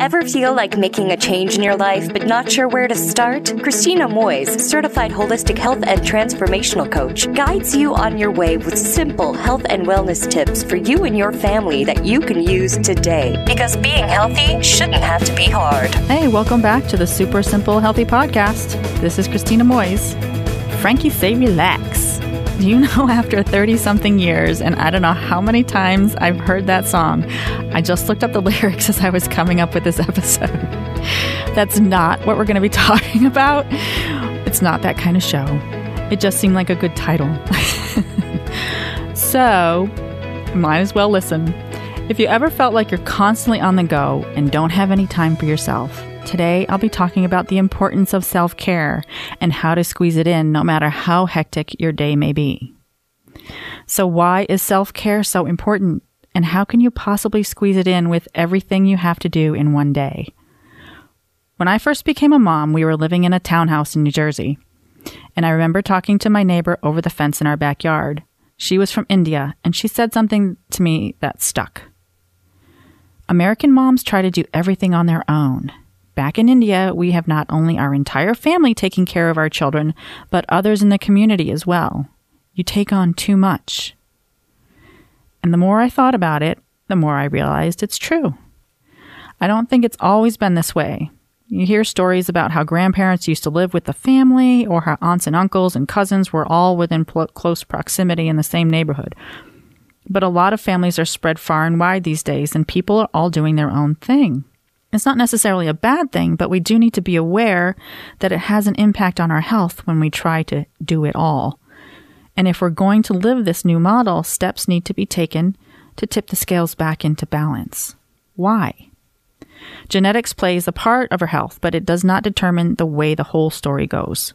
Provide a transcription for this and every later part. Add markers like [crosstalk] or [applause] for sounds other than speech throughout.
Ever feel like making a change in your life but not sure where to start? Christina Moyes, certified holistic health and transformational coach, guides you on your way with simple health and wellness tips for you and your family that you can use today. Because being healthy shouldn't have to be hard. Hey, welcome back to the Super Simple Healthy Podcast. This is Christina Moyes. Frankie say relax. [laughs] Do you know after 30 something years, and I don't know how many times I've heard that song, I just looked up the [laughs] lyrics as I was coming up with this episode. [laughs] That's not what we're going to be talking about. It's not that kind of show. It just seemed like a good title. so, might as well listen. If you ever felt like you're constantly on the go and don't have any time for yourself, Today, I'll be talking about the importance of self care and how to squeeze it in no matter how hectic your day may be. So, why is self care so important? And how can you possibly squeeze it in with everything you have to do in one day? When I first became a mom, we were living in a townhouse in New Jersey. And I remember talking to my neighbor over the fence in our backyard. She was from India, and she said something to me that stuck. American moms try to do everything on their own. Back in India, we have not only our entire family taking care of our children, but others in the community as well. You take on too much. And the more I thought about it, the more I realized it's true. I don't think it's always been this way. You hear stories about how grandparents used to live with the family, or how aunts and uncles and cousins were all within pl- close proximity in the same neighborhood. But a lot of families are spread far and wide these days, and people are all doing their own thing. It's not necessarily a bad thing, but we do need to be aware that it has an impact on our health when we try to do it all. And if we're going to live this new model, steps need to be taken to tip the scales back into balance. Why? Genetics plays a part of our health, but it does not determine the way the whole story goes.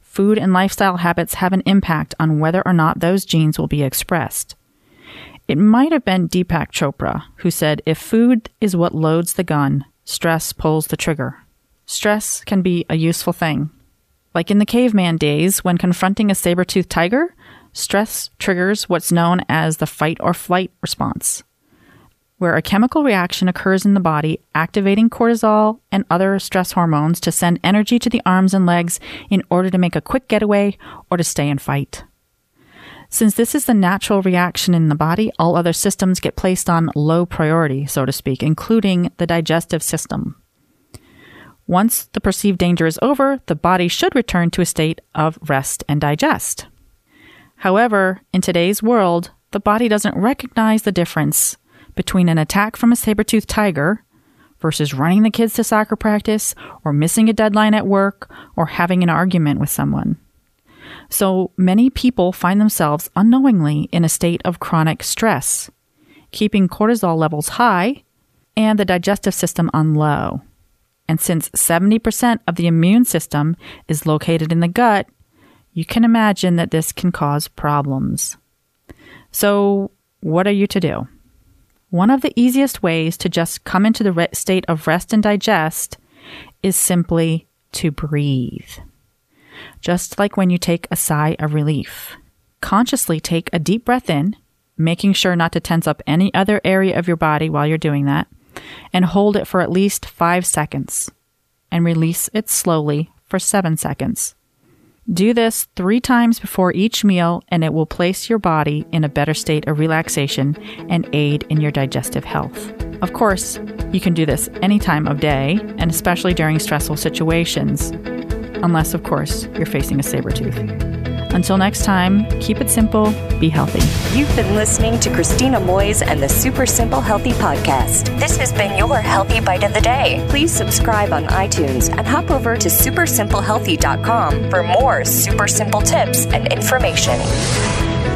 Food and lifestyle habits have an impact on whether or not those genes will be expressed. It might have been Deepak Chopra who said, If food is what loads the gun, Stress pulls the trigger. Stress can be a useful thing. Like in the caveman days, when confronting a saber toothed tiger, stress triggers what's known as the fight or flight response, where a chemical reaction occurs in the body, activating cortisol and other stress hormones to send energy to the arms and legs in order to make a quick getaway or to stay and fight. Since this is the natural reaction in the body, all other systems get placed on low priority, so to speak, including the digestive system. Once the perceived danger is over, the body should return to a state of rest and digest. However, in today's world, the body doesn't recognize the difference between an attack from a saber-toothed tiger versus running the kids to soccer practice or missing a deadline at work or having an argument with someone. So many people find themselves unknowingly in a state of chronic stress, keeping cortisol levels high and the digestive system on low. And since 70% of the immune system is located in the gut, you can imagine that this can cause problems. So, what are you to do? One of the easiest ways to just come into the re- state of rest and digest is simply to breathe just like when you take a sigh of relief. Consciously take a deep breath in, making sure not to tense up any other area of your body while you're doing that, and hold it for at least five seconds, and release it slowly for seven seconds. Do this three times before each meal, and it will place your body in a better state of relaxation and aid in your digestive health. Of course, you can do this any time of day, and especially during stressful situations unless, of course, you're facing a saber tooth. Until next time, keep it simple, be healthy. You've been listening to Christina Moyes and the Super Simple Healthy Podcast. This has been your Healthy Bite of the Day. Please subscribe on iTunes and hop over to supersimplehealthy.com for more super simple tips and information.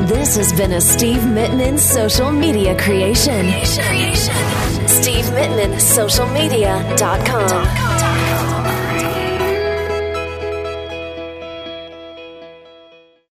This has been a Steve Mittman social media creation. creation. Steve Mittman, socialmedia.com.